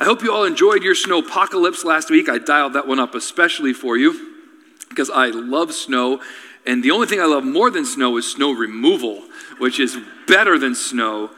I hope you all enjoyed your snow apocalypse last week. I dialed that one up especially for you because I love snow. And the only thing I love more than snow is snow removal, which is better than snow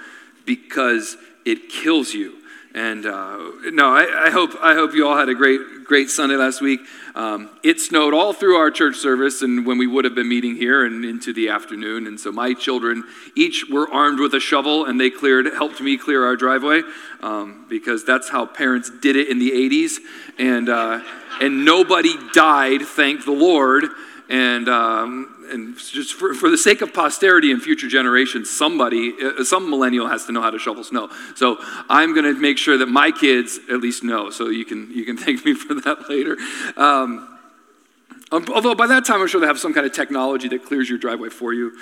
because it kills you. And uh, no, I, I, hope I hope you all had a great great Sunday last week. Um, it snowed all through our church service, and when we would have been meeting here and into the afternoon. And so my children each were armed with a shovel, and they cleared helped me clear our driveway um, because that's how parents did it in the '80s. And uh, and nobody died, thank the Lord. And um, and just for, for the sake of posterity and future generations, somebody, uh, some millennial has to know how to shovel snow. So I'm going to make sure that my kids at least know. So you can you can thank me for that later. Um, um, although by that time, I'm sure they have some kind of technology that clears your driveway for you,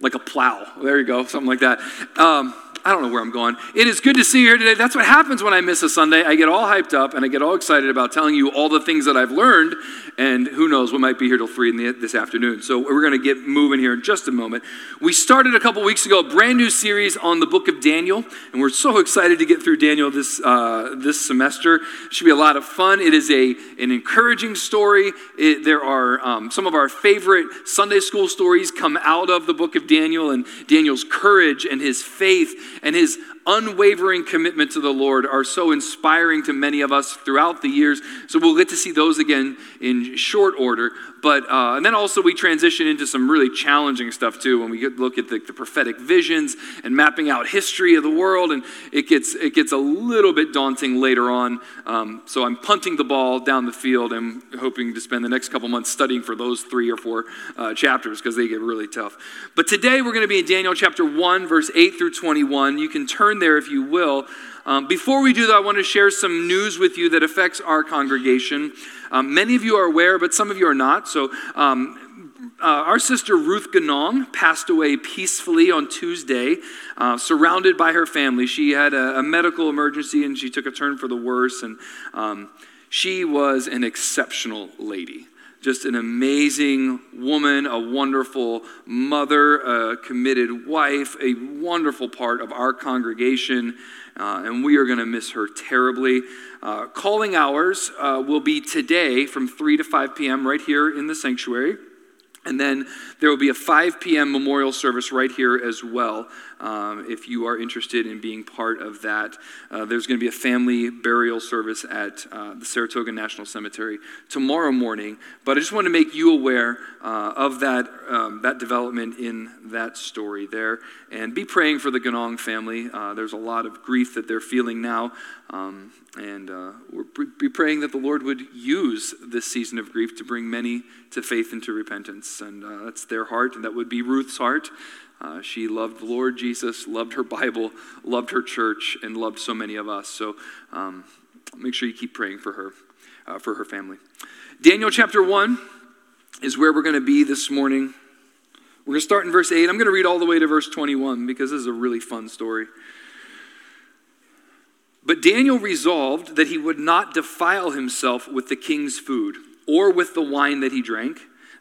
like a plow. There you go, something like that. Um, I don't know where I'm going. It is good to see you here today. That's what happens when I miss a Sunday. I get all hyped up and I get all excited about telling you all the things that I've learned, and who knows, we might be here till 3 in the, this afternoon. So we're going to get moving here in just a moment. We started a couple weeks ago a brand new series on the book of Daniel, and we're so excited to get through Daniel this, uh, this semester. It should be a lot of fun. It is a, an encouraging story. It, there are um, some of our favorite Sunday school stories come out of the book of Daniel and Daniel's courage and his faith and his unwavering commitment to the Lord are so inspiring to many of us throughout the years. So we'll get to see those again in short order. But uh, and then also we transition into some really challenging stuff too when we look at the, the, prophetic visions and mapping out history of the world, and it gets it gets a little bit daunting later on. Um, so I'm punting the ball down the field and hoping to spend the next couple months studying for those three or four uh, chapters because they get really tough. But today we're going to be in Daniel chapter one, verse eight through twenty-one. You can turn there if you will. Um, before we do that, I want to share some news with you that affects our congregation. Um, many of you are aware, but some of you are not. So, um, uh, our sister Ruth Ganong passed away peacefully on Tuesday, uh, surrounded by her family. She had a, a, medical emergency and she took a turn for the worse. And um, she was an exceptional lady just an amazing woman, a wonderful mother, a committed wife, a wonderful part of our congregation, uh, and we are going to miss her terribly. Uh, calling hours uh, will be today from 3 to 5 p.m. right here in the sanctuary. And then there will be a 5 p.m. memorial service right here as well. Um, if you are interested in being part of that, uh, there's going to be a family burial service at uh, the Saratoga National Cemetery tomorrow morning. But I just want to make you aware uh, of that, um, that development in that story there. And be praying for the Ganong family. Uh, there's a lot of grief that they're feeling now. Um, and uh, we're be praying that the Lord would use this season of grief to bring many to faith and to repentance. And uh, that's their heart, and that would be Ruth's heart. Uh, she loved the Lord Jesus, loved her Bible, loved her church, and loved so many of us. So um, make sure you keep praying for her, uh, for her family. Daniel chapter 1 is where we're going to be this morning. We're going to start in verse 8. I'm going to read all the way to verse 21 because this is a really fun story. But Daniel resolved that he would not defile himself with the king's food or with the wine that he drank.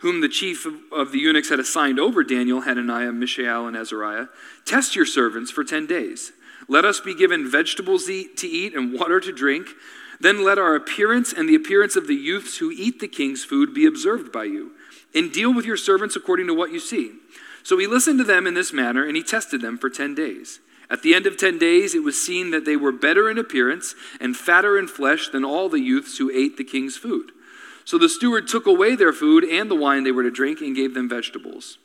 whom the chief of the eunuchs had assigned over Daniel, Hananiah, Mishael, and Azariah, test your servants for ten days. Let us be given vegetables to eat and water to drink. Then let our appearance and the appearance of the youths who eat the king's food be observed by you. And deal with your servants according to what you see. So he listened to them in this manner, and he tested them for ten days. At the end of ten days, it was seen that they were better in appearance and fatter in flesh than all the youths who ate the king's food. So the steward took away their food and the wine they were to drink and gave them vegetables.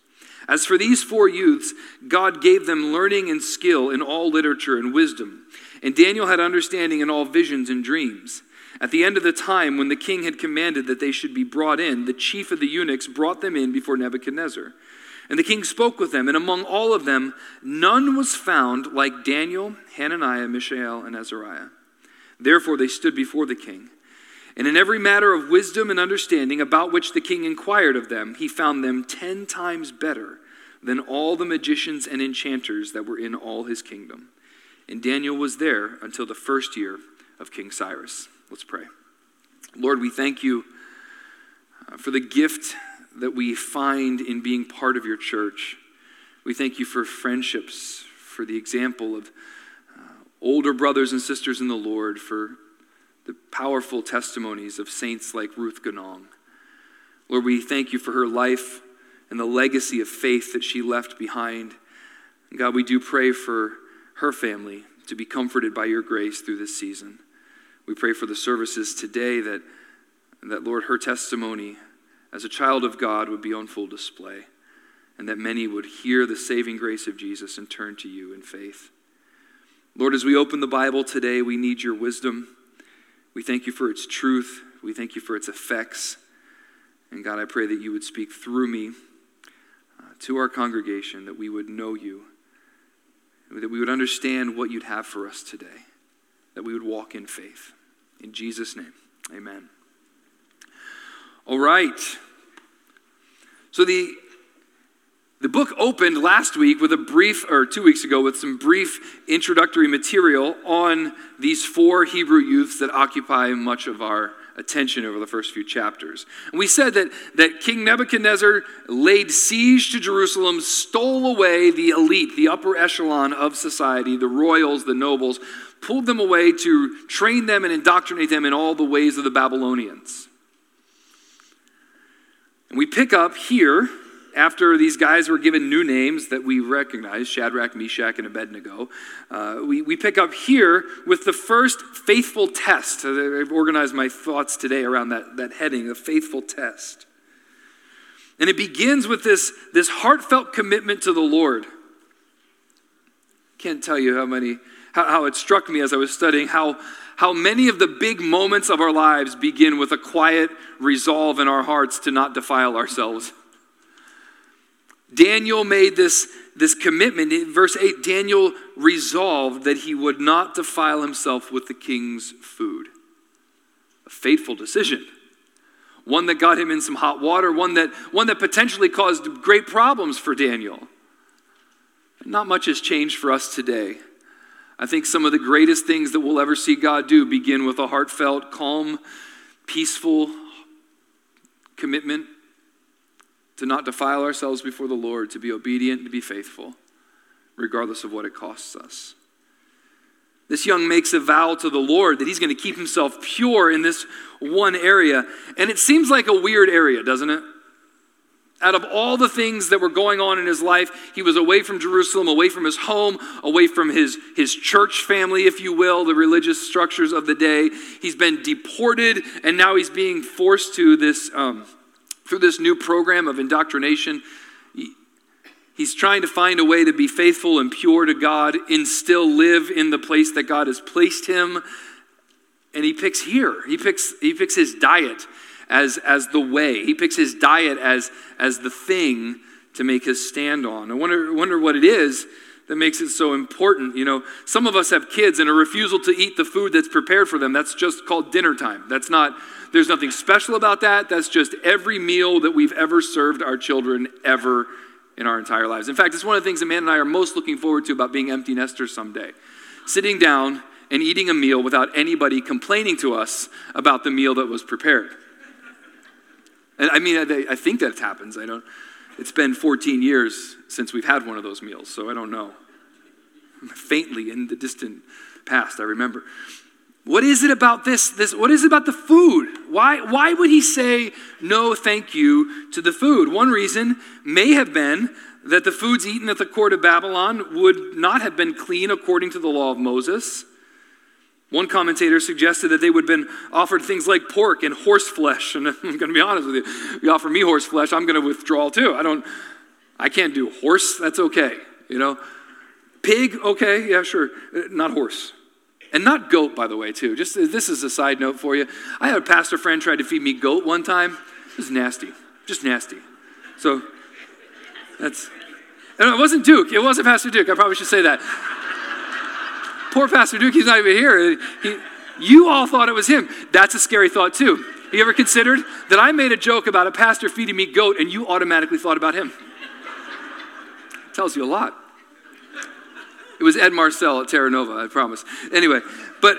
As for these four youths, God gave them learning and skill in all literature and wisdom. And Daniel had understanding in all visions and dreams. At the end of the time, when the king had commanded that they should be brought in, the chief of the eunuchs brought them in before Nebuchadnezzar. And the king spoke with them, and among all of them, none was found like Daniel, Hananiah, Mishael, and Azariah. Therefore, they stood before the king. And in every matter of wisdom and understanding about which the king inquired of them, he found them ten times better than all the magicians and enchanters that were in all his kingdom. And Daniel was there until the first year of King Cyrus. Let's pray. Lord, we thank you uh, for the gift that we find in being part of your church. We thank you for friendships, for the example of uh, older brothers and sisters in the Lord, for the powerful testimonies of saints like Ruth Ganong. Lord, we thank you for her life and the legacy of faith that she left behind. And God, we do pray for her family to be comforted by your grace through this season. We pray for the services today that, that Lord, her testimony as a child of God would be on full display, and that many would hear the saving grace of Jesus and turn to you in faith. Lord, as we open the Bible today, we need your wisdom. We thank you for its truth. We thank you for its effects. And God, I pray that you would speak through me uh, to our congregation, that we would know you, that we would understand what you'd have for us today, that we would walk in faith. In Jesus' name, amen. All right. So the the book opened last week with a brief, or two weeks ago, with some brief introductory material on these four Hebrew youths that occupy much of our attention over the first few chapters. And we said that, that King Nebuchadnezzar laid siege to Jerusalem, stole away the elite, the upper echelon of society, the royals, the nobles, pulled them away to train them and indoctrinate them in all the ways of the Babylonians. And we pick up here after these guys were given new names that we recognize Shadrach, Meshach, and Abednego, uh, we, we pick up here with the first faithful test. I've organized my thoughts today around that, that heading, the faithful test. And it begins with this, this heartfelt commitment to the Lord. Can't tell you how many, how, how it struck me as I was studying how, how many of the big moments of our lives begin with a quiet resolve in our hearts to not defile ourselves. Daniel made this, this commitment. In verse 8, Daniel resolved that he would not defile himself with the king's food. A fateful decision. One that got him in some hot water, one that, one that potentially caused great problems for Daniel. Not much has changed for us today. I think some of the greatest things that we'll ever see God do begin with a heartfelt, calm, peaceful commitment to not defile ourselves before the Lord, to be obedient, to be faithful, regardless of what it costs us. This young makes a vow to the Lord that he's going to keep himself pure in this one area. And it seems like a weird area, doesn't it? Out of all the things that were going on in his life, he was away from Jerusalem, away from his home, away from his, his church family, if you will, the religious structures of the day. He's been deported, and now he's being forced to this um, through this new program of indoctrination, he's trying to find a way to be faithful and pure to God and still live in the place that God has placed him. And he picks here. He picks, he picks his diet as, as the way. He picks his diet as, as the thing to make his stand on. I wonder, wonder what it is that makes it so important. You know, some of us have kids and a refusal to eat the food that's prepared for them. That's just called dinner time. That's not, there's nothing special about that. That's just every meal that we've ever served our children ever in our entire lives. In fact, it's one of the things that man and I are most looking forward to about being empty nesters someday. Sitting down and eating a meal without anybody complaining to us about the meal that was prepared. And I mean, I, I think that happens. I don't. It's been 14 years since we've had one of those meals, so I don't know. Faintly in the distant past, I remember. What is it about this, this? What is it about the food? Why, why would he say no thank you to the food? One reason may have been that the foods eaten at the court of Babylon would not have been clean according to the law of Moses. One commentator suggested that they would have been offered things like pork and horse flesh. And I'm going to be honest with you, you offer me horse flesh, I'm going to withdraw too. I don't, I can't do horse. That's okay. You know, pig, okay, yeah, sure. Uh, not horse. And not goat, by the way, too. Just this is a side note for you. I had a pastor friend try to feed me goat one time. It was nasty, just nasty. So that's. And it wasn't Duke. It wasn't Pastor Duke. I probably should say that. Poor Pastor Duke. He's not even here. He, You all thought it was him. That's a scary thought, too. You ever considered that I made a joke about a pastor feeding me goat and you automatically thought about him? It Tells you a lot. It was Ed Marcel at Terra Nova, I promise. Anyway, but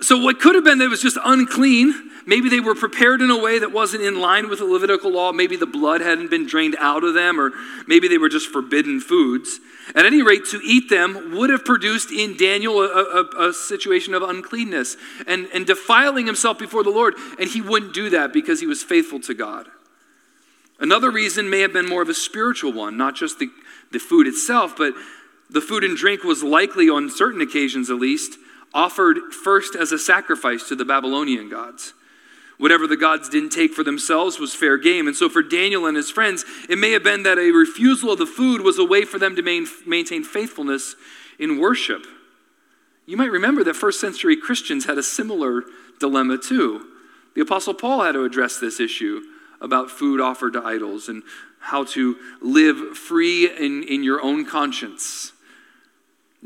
so what could have been that was just unclean. Maybe they were prepared in a way that wasn't in line with the Levitical law. Maybe the blood hadn't been drained out of them, or maybe they were just forbidden foods. At any rate, to eat them would have produced in Daniel a, a, a, situation of uncleanness and, and defiling himself before the Lord. And he wouldn't do that because he was faithful to God. Another reason may have been more of a spiritual one, not just the, the food itself, but the food and drink was likely, on certain occasions at least, offered first as a sacrifice to the Babylonian gods. Whatever the gods didn't take for themselves was fair game. And so for Daniel and his friends, it may have been that a refusal of the food was a way for them to maintain faithfulness in worship. You might remember that first century Christians had a similar dilemma too. The Apostle Paul had to address this issue about food offered to idols and how to live free in, in your own conscience.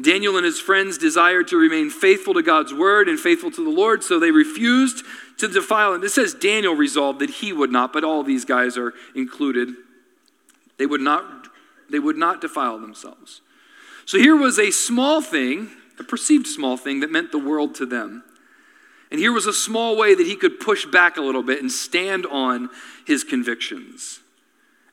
Daniel and his friends desired to remain faithful to God's word and faithful to the Lord, so they refused to defile. And it says Daniel resolved that he would not, but all these guys are included. They would not, they would not defile themselves. So here was a small thing, a perceived small thing that meant the world to them. And here was a small way that he could push back a little bit and stand on his convictions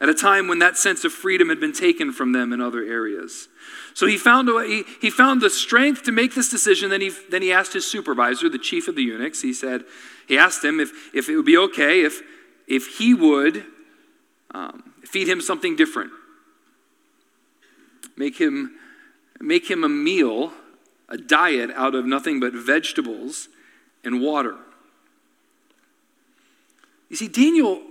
at a time when that sense of freedom had been taken from them in other areas. So he found, a he, he found the strength to make this decision. Then he, then he asked his supervisor, the chief of the eunuchs, he said, he asked him if, if it would be okay if, if he would um, feed him something different. Make him, make him a meal, a diet out of nothing but vegetables and water. You see, Daniel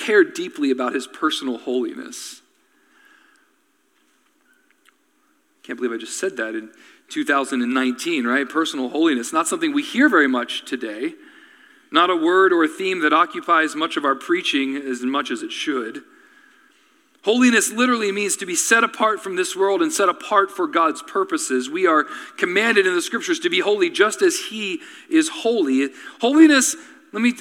cared deeply about his personal holiness. Can't believe I just said that in 2019, right? Personal holiness, not something we hear very much today, not a word or a theme that occupies much of our preaching as much as it should. Holiness literally means to be set apart from this world and set apart for God's purposes. We are commanded in the scriptures to be holy just as He is holy. Holiness let me,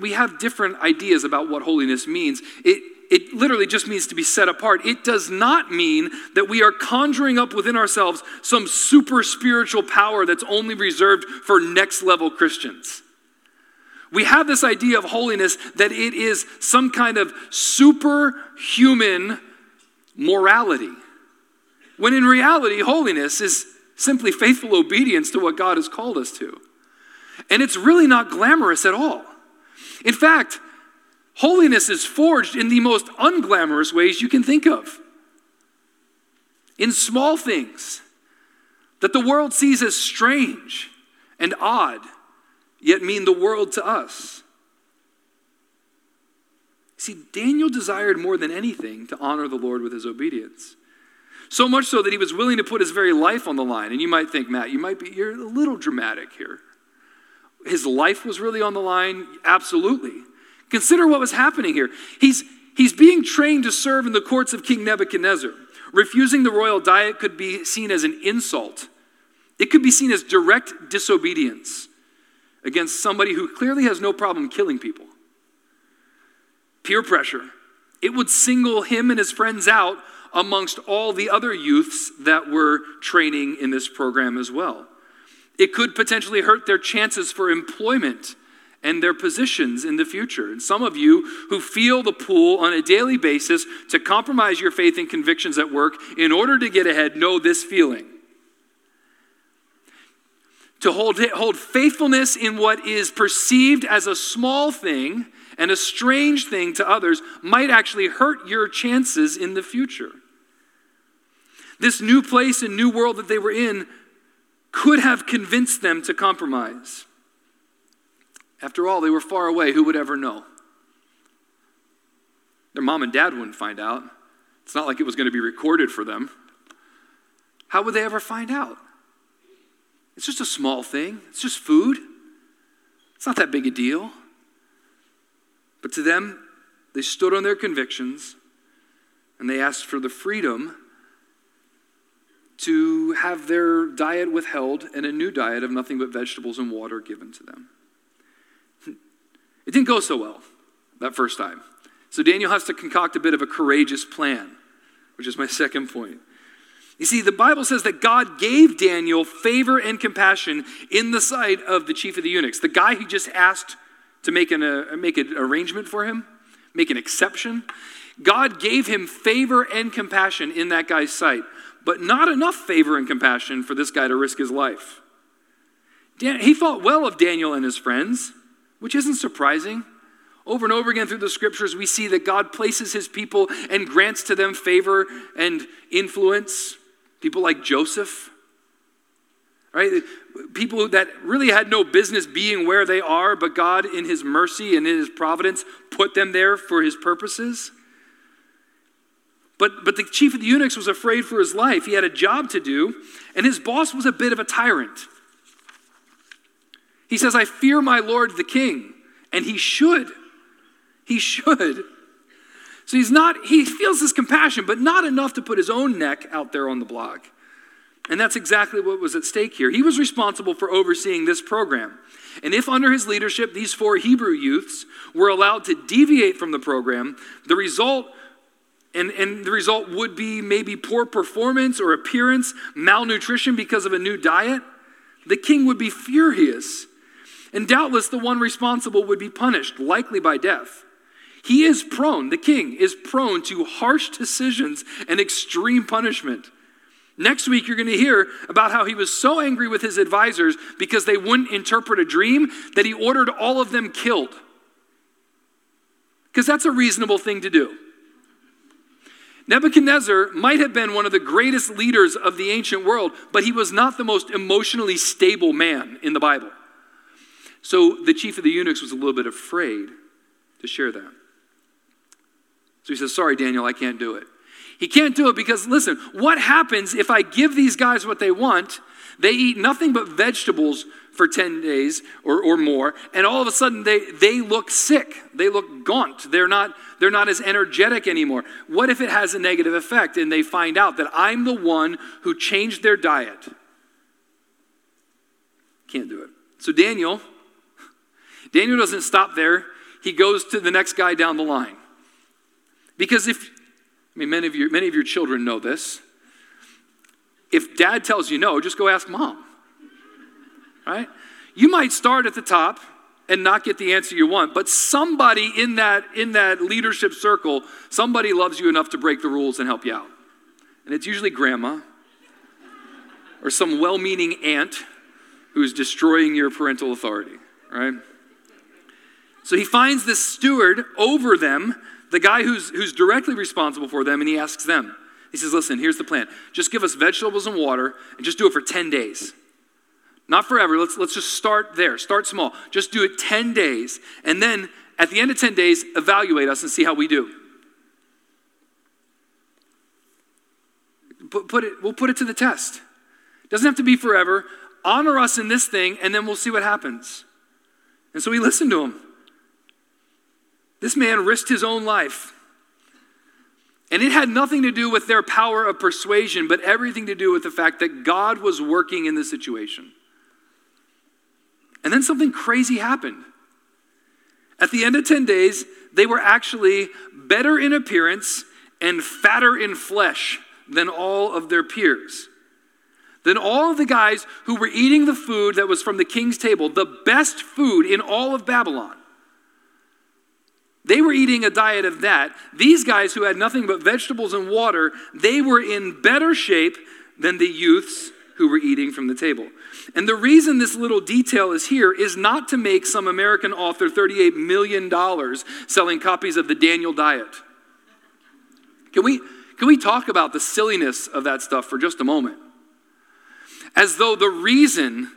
we have different ideas about what holiness means. It, it literally just means to be set apart. It does not mean that we are conjuring up within ourselves some super spiritual power that's only reserved for next level Christians. We have this idea of holiness that it is some kind of superhuman morality. When in reality, holiness is simply faithful obedience to what God has called us to. And it's really not glamorous at all. In fact, holiness is forged in the most unglamorous ways you can think of. In small things that the world sees as strange and odd, yet mean the world to us. See, Daniel desired more than anything to honor the Lord with his obedience. So much so that he was willing to put his very life on the line. And you might think, Matt, you might be you're a little dramatic here his life was really on the line? Absolutely. Consider what was happening here. He's, he's being trained to serve in the courts of King Nebuchadnezzar. Refusing the royal diet could be seen as an insult, it could be seen as direct disobedience against somebody who clearly has no problem killing people. Peer pressure. It would single him and his friends out amongst all the other youths that were training in this program as well. It could potentially hurt their chances for employment and their positions in the future. And some of you who feel the pull on a daily basis to compromise your faith and convictions at work in order to get ahead know this feeling. To hold, hold faithfulness in what is perceived as a small thing and a strange thing to others might actually hurt your chances in the future. This new place and new world that they were in could have convinced them to compromise. After all, they were far away. Who would ever know? Their mom and dad wouldn't find out. It's not like it was going to be recorded for them. How would they ever find out? It's just a small thing, it's just food. It's not that big a deal. But to them, they stood on their convictions and they asked for the freedom to have their diet withheld and a new diet of nothing but vegetables and water given to them. It didn't go so well that first time. So Daniel has to concoct a bit of a courageous plan, which is my second point. You see, the Bible says that God gave Daniel favor and compassion in the sight of the chief of the eunuchs, the guy he just asked to make an, uh, make an arrangement for him, make an exception. God gave him favor and compassion in that guy's sight, but not enough favor and compassion for this guy to risk his life. Dan- he thought well of Daniel and his friends, which isn't surprising. Over and over again through the scriptures, we see that God places his people and grants to them favor and influence. People like Joseph, right? People that really had no business being where they are, but God, in his mercy and in his providence, put them there for his purposes. But, but the chief of the eunuchs was afraid for his life. He had a job to do, and his boss was a bit of a tyrant. He says, I fear my Lord the king, and he should. He should. So he's not, he feels this compassion, but not enough to put his own neck out there on the block. And that's exactly what was at stake here. He was responsible for overseeing this program. And if under his leadership these four Hebrew youths were allowed to deviate from the program, the result and, and the result would be maybe poor performance or appearance, malnutrition because of a new diet. The king would be furious. And doubtless the one responsible would be punished, likely by death. He is prone, the king is prone to harsh decisions and extreme punishment. Next week, you're going to hear about how he was so angry with his advisors because they wouldn't interpret a dream that he ordered all of them killed. Because that's a reasonable thing to do. Nebuchadnezzar might have been one of the greatest leaders of the ancient world, but he was not the most emotionally stable man in the Bible. So the chief of the eunuchs was a little bit afraid to share that. So he says, Sorry, Daniel, I can't do it. He can't do it because, listen, what happens if I give these guys what they want? They eat nothing but vegetables for 10 days or, or more, and all of a sudden they, they look sick. They look gaunt. They're not, they're not as energetic anymore. What if it has a negative effect and they find out that I'm the one who changed their diet? Can't do it. So Daniel, Daniel doesn't stop there. He goes to the next guy down the line. Because if, I mean, many of, your, many of your children know this. If dad tells you no, just go ask mom. Right? You might start at the top and not get the answer you want, but somebody in that, in that leadership circle, somebody loves you enough to break the rules and help you out. And it's usually grandma or some well meaning aunt who's destroying your parental authority, right? So he finds this steward over them the guy who's, who's directly responsible for them, and he asks them, he says, Listen, here's the plan. Just give us vegetables and water, and just do it for 10 days. Not forever. Let's, let's just start there. Start small. Just do it 10 days. And then at the end of 10 days, evaluate us and see how we do. Put, put it, we'll put it to the test. Doesn't have to be forever. Honor us in this thing, and then we'll see what happens. And so we listened to him. This man risked his own life. And it had nothing to do with their power of persuasion, but everything to do with the fact that God was working in the situation. And then something crazy happened. At the end of 10 days, they were actually better in appearance and fatter in flesh than all of their peers. Than all of the guys who were eating the food that was from the king's table, the best food in all of Babylon. They were eating a diet of that. These guys who had nothing but vegetables and water, they were in better shape than the youths who were eating from the table. And the reason this little detail is here is not to make some American author $38 million selling copies of the Daniel diet. Can we, can we talk about the silliness of that stuff for just a moment? As though the reason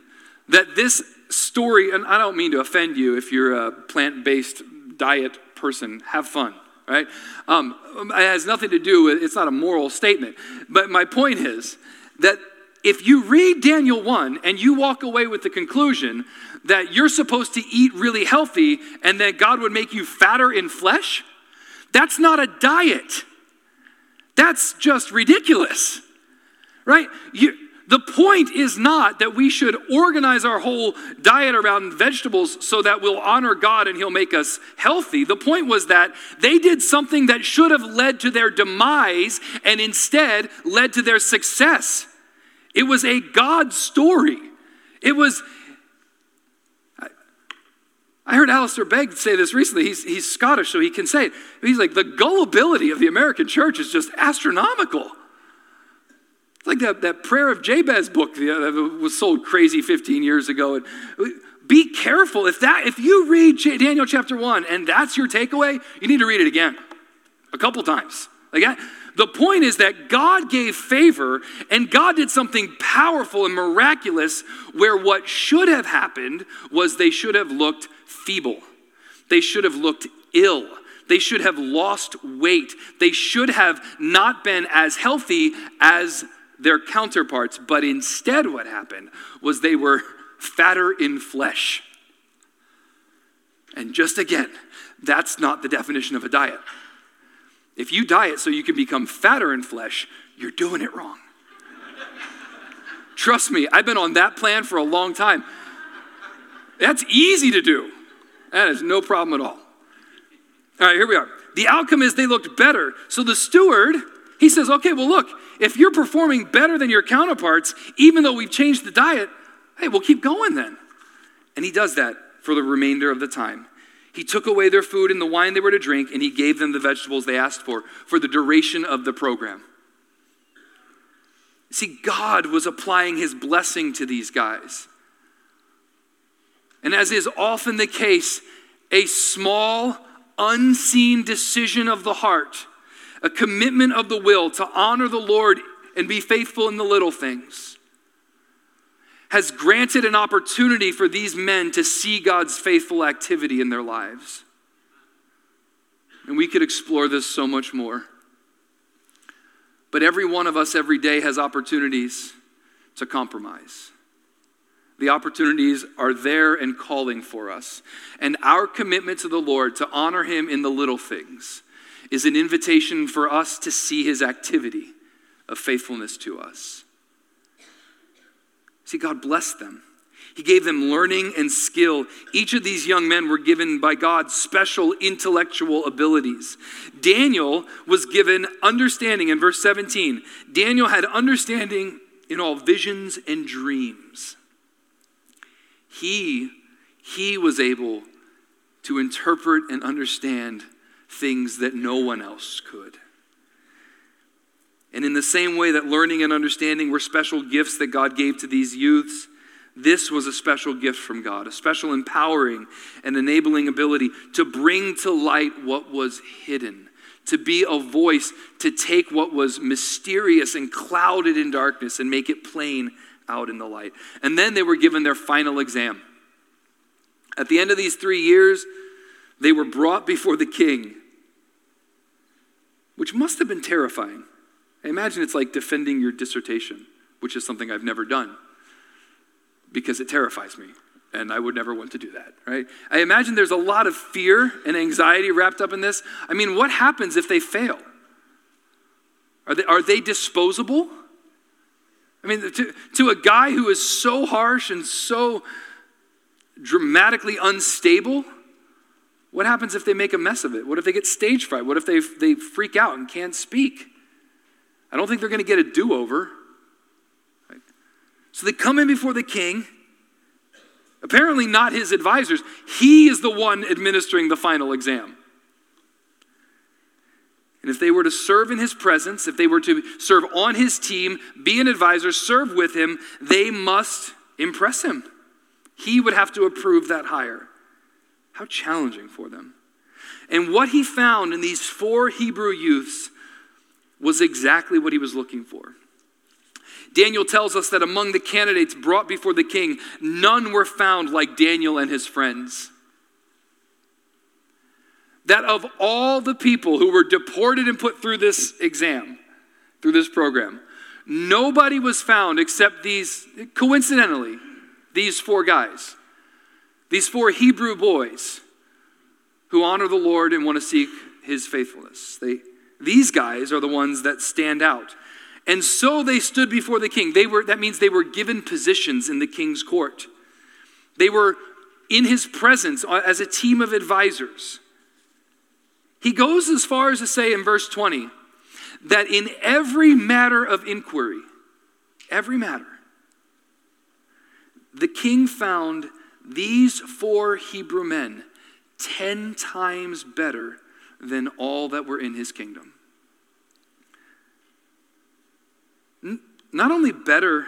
that this story, and I don't mean to offend you if you're a plant based diet person. Have fun, right? Um, it has nothing to do with, it's not a moral statement. But my point is that if you read Daniel 1 and you walk away with the conclusion that you're supposed to eat really healthy and that God would make you fatter in flesh, that's not a diet. That's just ridiculous right? You, the point is not that we should organize our whole diet around vegetables so that we'll honor God and He'll make us healthy. The point was that they did something that should have led to their demise and instead led to their success. It was a God story. It was. I heard Alistair Begg say this recently. He's, he's Scottish, so he can say it. He's like, the gullibility of the American church is just astronomical like that, that prayer of Jabez book uh, that was sold crazy 15 years ago. And be careful. If that if you read Daniel chapter 1 and that's your takeaway, you need to read it again. A couple times. Like that, the point is that God gave favor and God did something powerful and miraculous where what should have happened was they should have looked feeble. They should have looked ill. They should have lost weight. They should have not been as healthy as their counterparts, but instead, what happened was they were fatter in flesh. And just again, that's not the definition of a diet. If you diet so you can become fatter in flesh, you're doing it wrong. Trust me, I've been on that plan for a long time. That's easy to do. That is no problem at all. All right, here we are. The outcome is they looked better. So the steward, he says, okay, well, look, if you're performing better than your counterparts, even though we've changed the diet, hey, we'll keep going then. And he does that for the remainder of the time. He took away their food and the wine they were to drink, and he gave them the vegetables they asked for for the duration of the program. See, God was applying his blessing to these guys. And as is often the case, a small, unseen decision of the heart a commitment of the will to honor the Lord and be faithful in the little things, has granted an opportunity for these men to see God's faithful activity in their lives. And we could explore this so much more. But every one of us every day has opportunities to compromise. The opportunities are there and calling for us. And our commitment to the Lord to honor Him in the little things is an invitation for us to see his activity of faithfulness to us. See, God blessed them. He gave them learning and skill. Each of these young men were given by God special intellectual abilities. Daniel was given understanding in verse 17. Daniel had understanding in all visions and dreams. He, he was able to interpret and understand things that no one else could. And in the same way that learning and understanding were special gifts that God gave to these youths, this was a special gift from God, a special empowering and enabling ability to bring to light what was hidden, to be a voice to take what was mysterious and clouded in darkness and make it plain out in the light. And then they were given their final exam. At the end of these three years, they were brought before the king, which must have been terrifying. I imagine it's like defending your dissertation, which is something I've never done because it terrifies me and I would never want to do that, right? I imagine there's a lot of fear and anxiety wrapped up in this. I mean, what happens if they fail? Are they, are they disposable? I mean, to, to a guy who is so harsh and so dramatically unstable, what happens if they make a mess of it? What if they get stage fright? What if they, they freak out and can't speak? I don't think they're going to get a do over. Right? So they come in before the king, apparently not his advisors. He is the one administering the final exam. And if they were to serve in his presence, if they were to serve on his team, be an advisor, serve with him, they must impress him. He would have to approve that hire. How challenging for them. And what he found in these four Hebrew youths was exactly what he was looking for. Daniel tells us that among the candidates brought before the king, none were found like Daniel and his friends. That of all the people who were deported and put through this exam, through this program, nobody was found except these, coincidentally, these four guys. These four Hebrew boys who honor the Lord and want to seek his faithfulness. They, these guys are the ones that stand out. And so they stood before the king. They were, that means they were given positions in the king's court. They were in his presence uh, as a team of advisors. He goes as far as to say in verse 20 that in every matter of inquiry, every matter, the king found these four Hebrew men ten times better than all that were in his kingdom. Not only better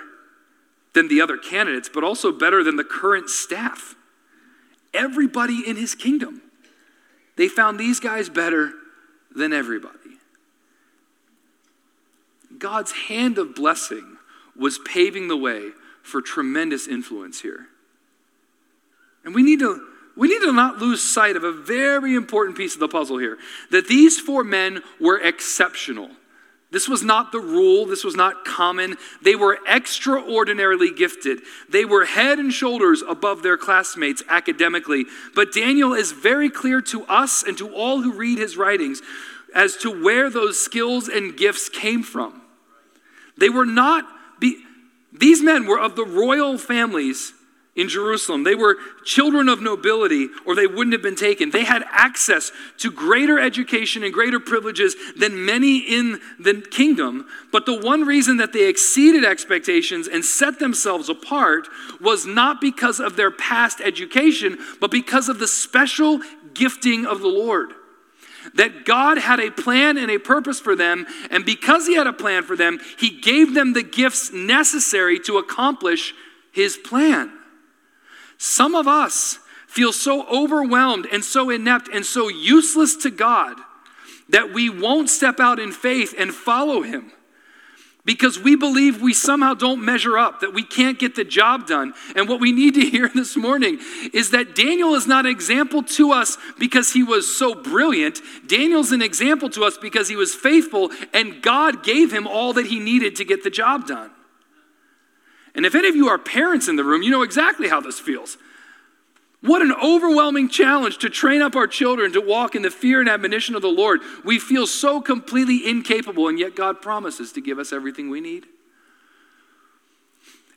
than the other candidates, but also better than the current staff. Everybody in his kingdom. They found these guys better than everybody. God's hand of blessing was paving the way for tremendous influence here. And we need to we need to not lose sight of a very important piece of the puzzle here that these four men were exceptional. This was not the rule. This was not common. They were extraordinarily gifted. They were head and shoulders above their classmates academically. But Daniel is very clear to us and to all who read his writings as to where those skills and gifts came from. They were not, be, these men were of the royal families in Jerusalem. They were children of nobility, or they wouldn't have been taken. They had access to greater education and greater privileges than many in the kingdom. But the one reason that they exceeded expectations and set themselves apart was not because of their past education, but because of the special gifting of the Lord. That God had a plan and a purpose for them, and because He had a plan for them, He gave them the gifts necessary to accomplish His plan. Some of us feel so overwhelmed and so inept and so useless to God that we won't step out in faith and follow Him because we believe we somehow don't measure up, that we can't get the job done. And what we need to hear this morning is that Daniel is not an example to us because he was so brilliant. Daniel's an example to us because he was faithful and God gave him all that he needed to get the job done. And if any of you are parents in the room, you know exactly how this feels. What an overwhelming challenge to train up our children to walk in the fear and admonition of the Lord. We feel so completely incapable, and yet God promises to give us everything we need.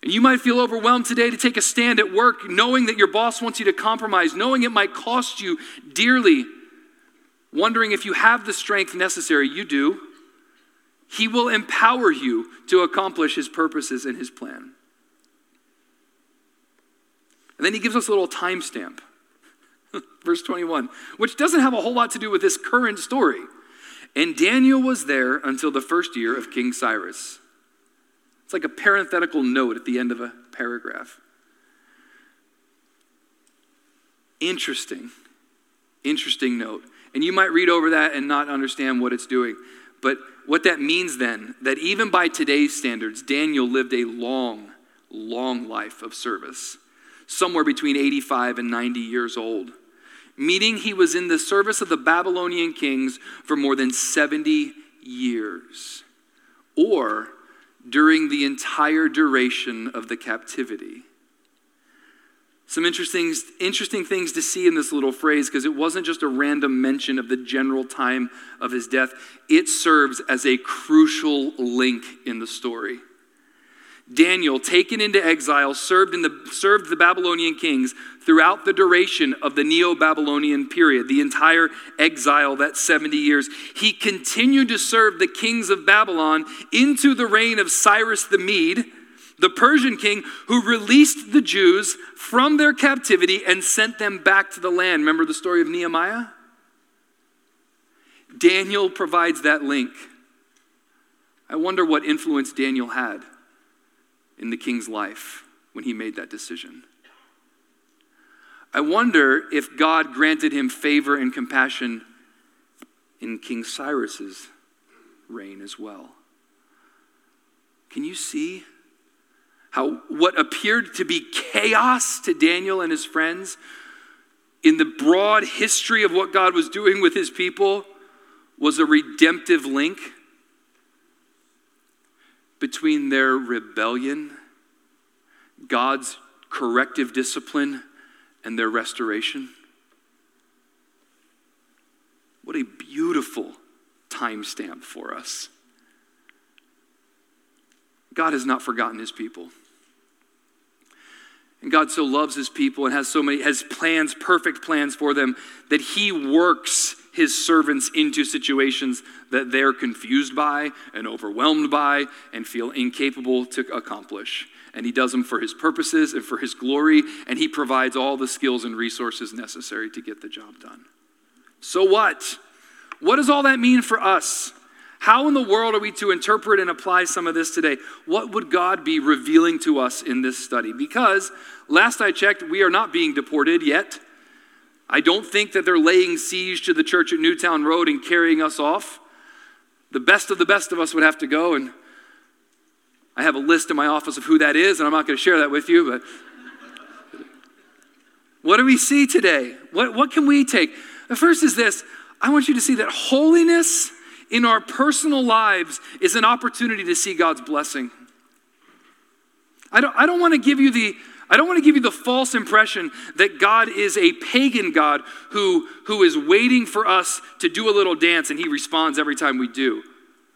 And you might feel overwhelmed today to take a stand at work, knowing that your boss wants you to compromise, knowing it might cost you dearly, wondering if you have the strength necessary. You do. He will empower you to accomplish his purposes and his plan. And then he gives us a little timestamp, verse 21, which doesn't have a whole lot to do with this current story. And Daniel was there until the first year of King Cyrus. It's like a parenthetical note at the end of a paragraph. Interesting. Interesting note. And you might read over that and not understand what it's doing. But what that means then, that even by today's standards, Daniel lived a long, long life of service somewhere between 85 and 90 years old, meaning he was in the service of the Babylonian kings for more than 70 years, or during the entire duration of the captivity. Some interesting, interesting things to see in this little phrase because it wasn't just a random mention of the general time of his death, it serves as a crucial link in the story. Daniel, taken into exile, served, in the, served the Babylonian kings throughout the duration of the Neo Babylonian period, the entire exile, that 70 years. He continued to serve the kings of Babylon into the reign of Cyrus the Mede, the Persian king who released the Jews from their captivity and sent them back to the land. Remember the story of Nehemiah? Daniel provides that link. I wonder what influence Daniel had in the king's life when he made that decision. I wonder if God granted him favor and compassion in King Cyrus's reign as well. Can you see how what appeared to be chaos to Daniel and his friends in the broad history of what God was doing with his people was a redemptive link between their rebellion, God's corrective discipline, and their restoration? What a beautiful timestamp for us. God has not forgotten his people. And God so loves his people and has so many has plans, perfect plans for them that he works his servants into situations that they're confused by and overwhelmed by and feel incapable to accomplish. And he does them for his purposes and for his glory, and he provides all the skills and resources necessary to get the job done. So, what? What does all that mean for us? How in the world are we to interpret and apply some of this today? What would God be revealing to us in this study? Because last I checked, we are not being deported yet. I don't think that they're laying siege to the church at Newtown Road and carrying us off. The best of the best of us would have to go, and I have a list in my office of who that is, and I'm not going to share that with you, but what do we see today? What, what can we take? The first is this I want you to see that holiness in our personal lives is an opportunity to see God's blessing. I don't, I don't want to give you the I don't want to give you the false impression that God is a pagan God who, who is waiting for us to do a little dance and he responds every time we do.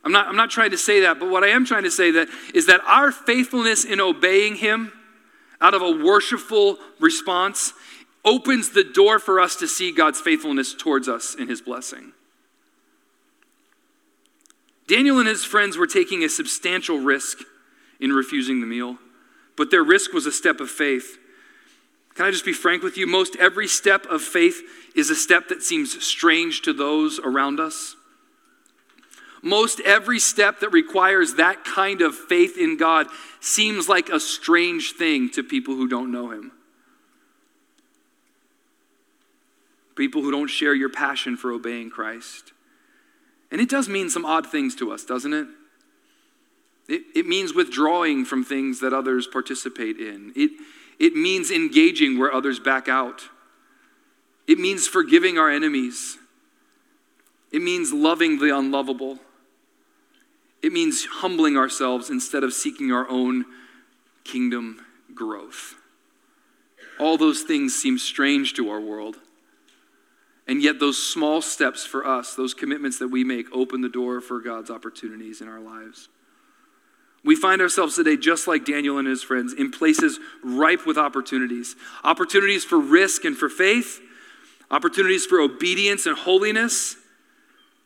I'm not, I'm not trying to say that, but what I am trying to say that is that our faithfulness in obeying him out of a worshipful response opens the door for us to see God's faithfulness towards us in his blessing. Daniel and his friends were taking a substantial risk in refusing the meal, but their risk was a step of faith. Can I just be frank with you? Most every step of faith is a step that seems strange to those around us. Most every step that requires that kind of faith in God seems like a strange thing to people who don't know Him. People who don't share your passion for obeying Christ. And it does mean some odd things to us, doesn't it? It, it means withdrawing from things that others participate in. It, it means engaging where others back out. It means forgiving our enemies. It means loving the unlovable. It means humbling ourselves instead of seeking our own kingdom growth. All those things seem strange to our world. And yet, those small steps for us, those commitments that we make, open the door for God's opportunities in our lives. We find ourselves today, just like Daniel and his friends, in places ripe with opportunities opportunities for risk and for faith, opportunities for obedience and holiness,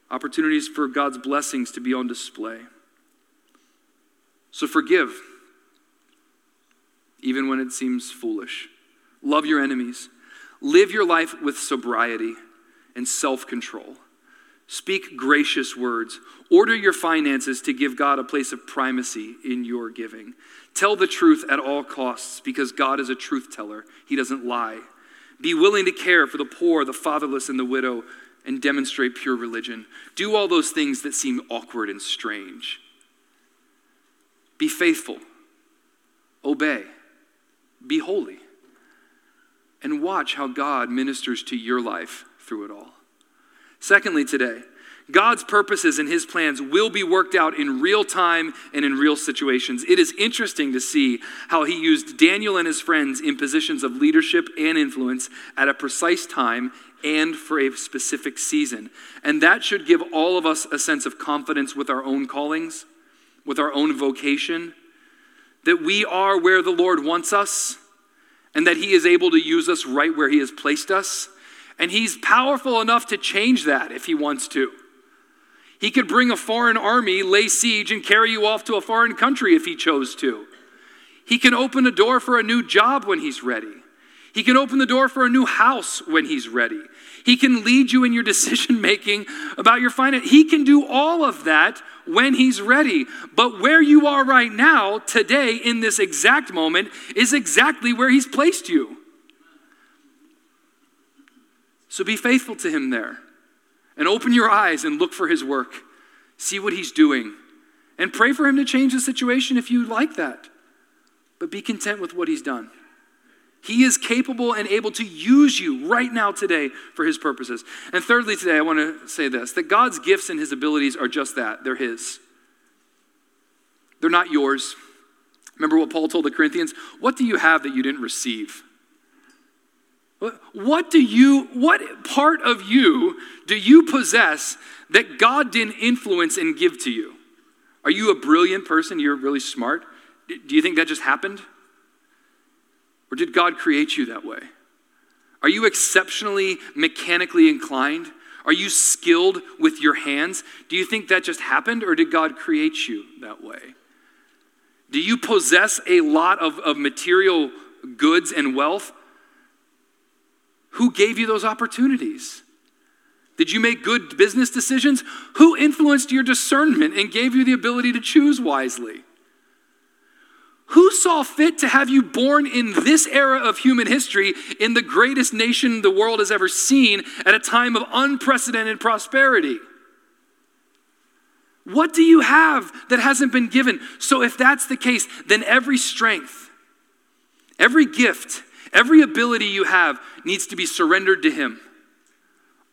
opportunities for God's blessings to be on display. So forgive, even when it seems foolish. Love your enemies. Live your life with sobriety and self control. Speak gracious words. Order your finances to give God a place of primacy in your giving. Tell the truth at all costs because God is a truth teller. He doesn't lie. Be willing to care for the poor, the fatherless, and the widow, and demonstrate pure religion. Do all those things that seem awkward and strange. Be faithful. Obey. Be holy. And watch how God ministers to your life through it all. Secondly, today, God's purposes and his plans will be worked out in real time and in real situations. It is interesting to see how he used Daniel and his friends in positions of leadership and influence at a precise time and for a specific season. And that should give all of us a sense of confidence with our own callings, with our own vocation, that we are where the Lord wants us, and that he is able to use us right where he has placed us and he's powerful enough to change that if he wants to. He could bring a foreign army, lay siege, and carry you off to a foreign country if he chose to. He can open a door for a new job when he's ready. He can open the door for a new house when he's ready. He can lead you in your decision making about your finance. He can do all of that when he's ready. But where you are right now, today, in this exact moment, is exactly where he's placed you. So be faithful to him there and open your eyes and look for his work. See what he's doing and pray for him to change the situation if you like that. But be content with what he's done. He is capable and able to use you right now today for his purposes. And thirdly, today, I want to say this that God's gifts and his abilities are just that they're his, they're not yours. Remember what Paul told the Corinthians? What do you have that you didn't receive? What do you, what part of you do you possess that God didn't influence and give to you? Are you a brilliant person? You're really smart? Do you think that just happened? Or did God create you that way? Are you exceptionally mechanically inclined? Are you skilled with your hands? Do you think that just happened, or did God create you that way? Do you possess a lot of, of material goods and wealth? Who gave you those opportunities? Did you make good business decisions? Who influenced your discernment and gave you the ability to choose wisely? Who saw fit to have you born in this era of human history in the greatest nation the world has ever seen at a time of unprecedented prosperity? What do you have that hasn't been given? So, if that's the case, then every strength, every gift, every ability you have needs to be surrendered to Him,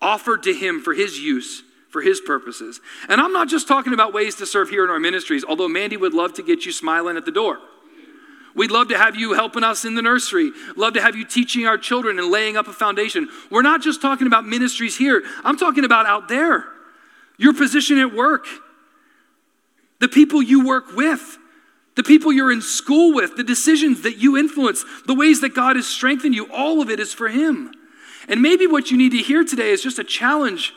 offered to Him for His use for his purposes. And I'm not just talking about ways to serve here in our ministries, although Mandy would love to get you smiling at the door. We'd love to have you helping us in the nursery. Love to have you teaching our children and laying up a foundation. We're not just talking about ministries here, I'm talking about out there. Your position at work, the people you work with, the people you're in school with, the decisions that you influence, the ways that God has strengthened you, all of it is for Him. And maybe what you need to hear today is just a challenge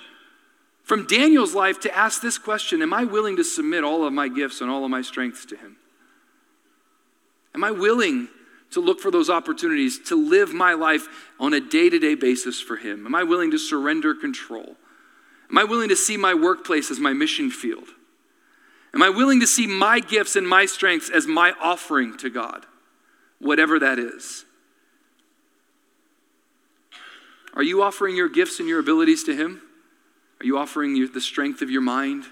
from Daniel's life to ask this question Am I willing to submit all of my gifts and all of my strengths to Him? Am I willing to look for those opportunities to live my life on a day to day basis for Him? Am I willing to surrender control? Am I willing to see my workplace as my mission field? Am I willing to see my gifts and my strengths as my offering to God, whatever that is? Are you offering your gifts and your abilities to Him? Are you offering the strength of your mind?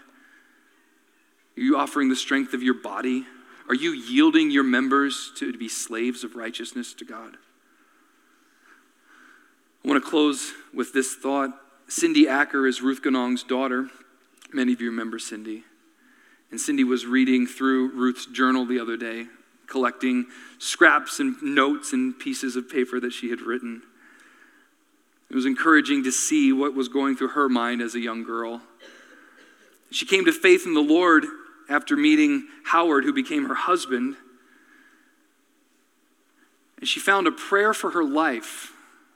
Are you offering the strength of your body? Are you yielding your members to be slaves of righteousness to God? I want to close with this thought. Cindy Acker is Ruth Ganong's daughter. Many of you remember Cindy. And Cindy was reading through Ruth's journal the other day, collecting scraps and notes and pieces of paper that she had written. It was encouraging to see what was going through her mind as a young girl. She came to faith in the Lord after meeting Howard, who became her husband. And she found a prayer for her life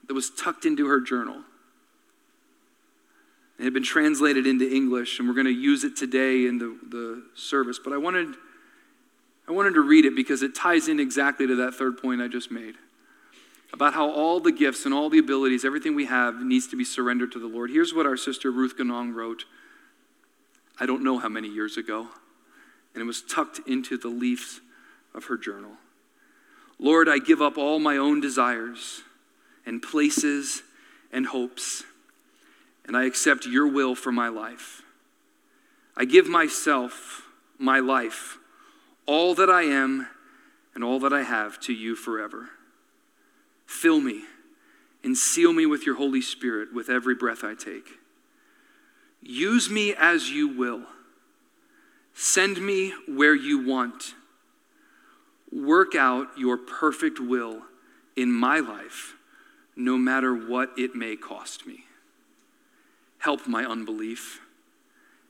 that was tucked into her journal. It had been translated into English, and we're going to use it today in the, the service. But I wanted, I wanted to read it because it ties in exactly to that third point I just made about how all the gifts and all the abilities, everything we have, needs to be surrendered to the Lord. Here's what our sister Ruth Ganong wrote. I don't know how many years ago and it was tucked into the leaves of her journal. Lord, I give up all my own desires and places and hopes, and I accept your will for my life. I give myself, my life, all that I am and all that I have to you forever. Fill me and seal me with your Holy Spirit with every breath I take. Use me as you will Send me where you want. Work out your perfect will in my life, no matter what it may cost me. Help my unbelief.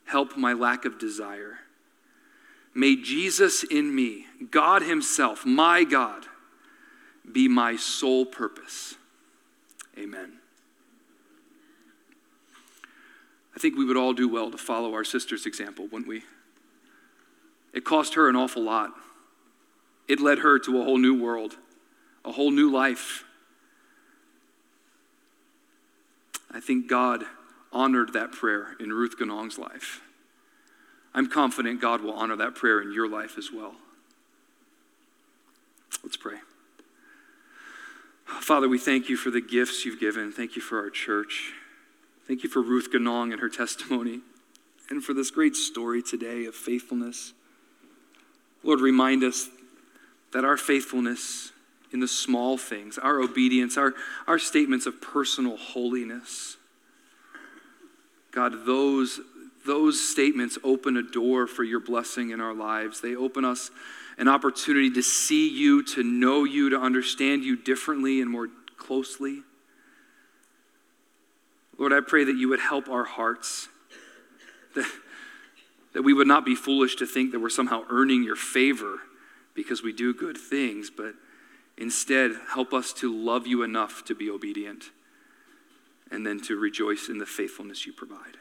Help my lack of desire. May Jesus in me, God Himself, my God, be my sole purpose. Amen. I think we would all do well to follow our sister's example, wouldn't we? It cost her an awful lot. It led her to a whole new world, a whole new life. I think God honored that prayer in Ruth Ganong's life. I'm confident God will honor that prayer in your life as well. Let's pray. Father, we thank you for the gifts you've given. Thank you for our church. Thank you for Ruth Ganong and her testimony, and for this great story today of faithfulness. Lord, remind us that our faithfulness in the small things, our obedience, our, our statements of personal holiness, God, those, those statements open a door for your blessing in our lives. They open us an opportunity to see you, to know you, to understand you differently and more closely. Lord, I pray that you would help our hearts. That, That we would not be foolish to think that we're somehow earning your favor because we do good things, but instead help us to love you enough to be obedient and then to rejoice in the faithfulness you provide.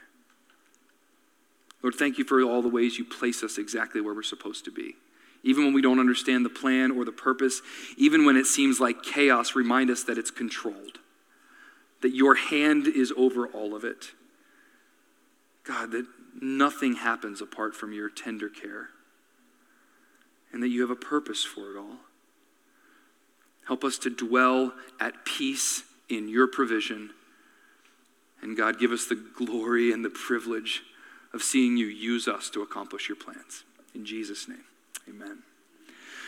Lord, thank you for all the ways you place us exactly where we're supposed to be. Even when we don't understand the plan or the purpose, even when it seems like chaos, remind us that it's controlled, that your hand is over all of it. God, that nothing happens apart from your tender care, and that you have a purpose for it all. Help us to dwell at peace in your provision. And God, give us the glory and the privilege of seeing you use us to accomplish your plans. In Jesus' name, amen.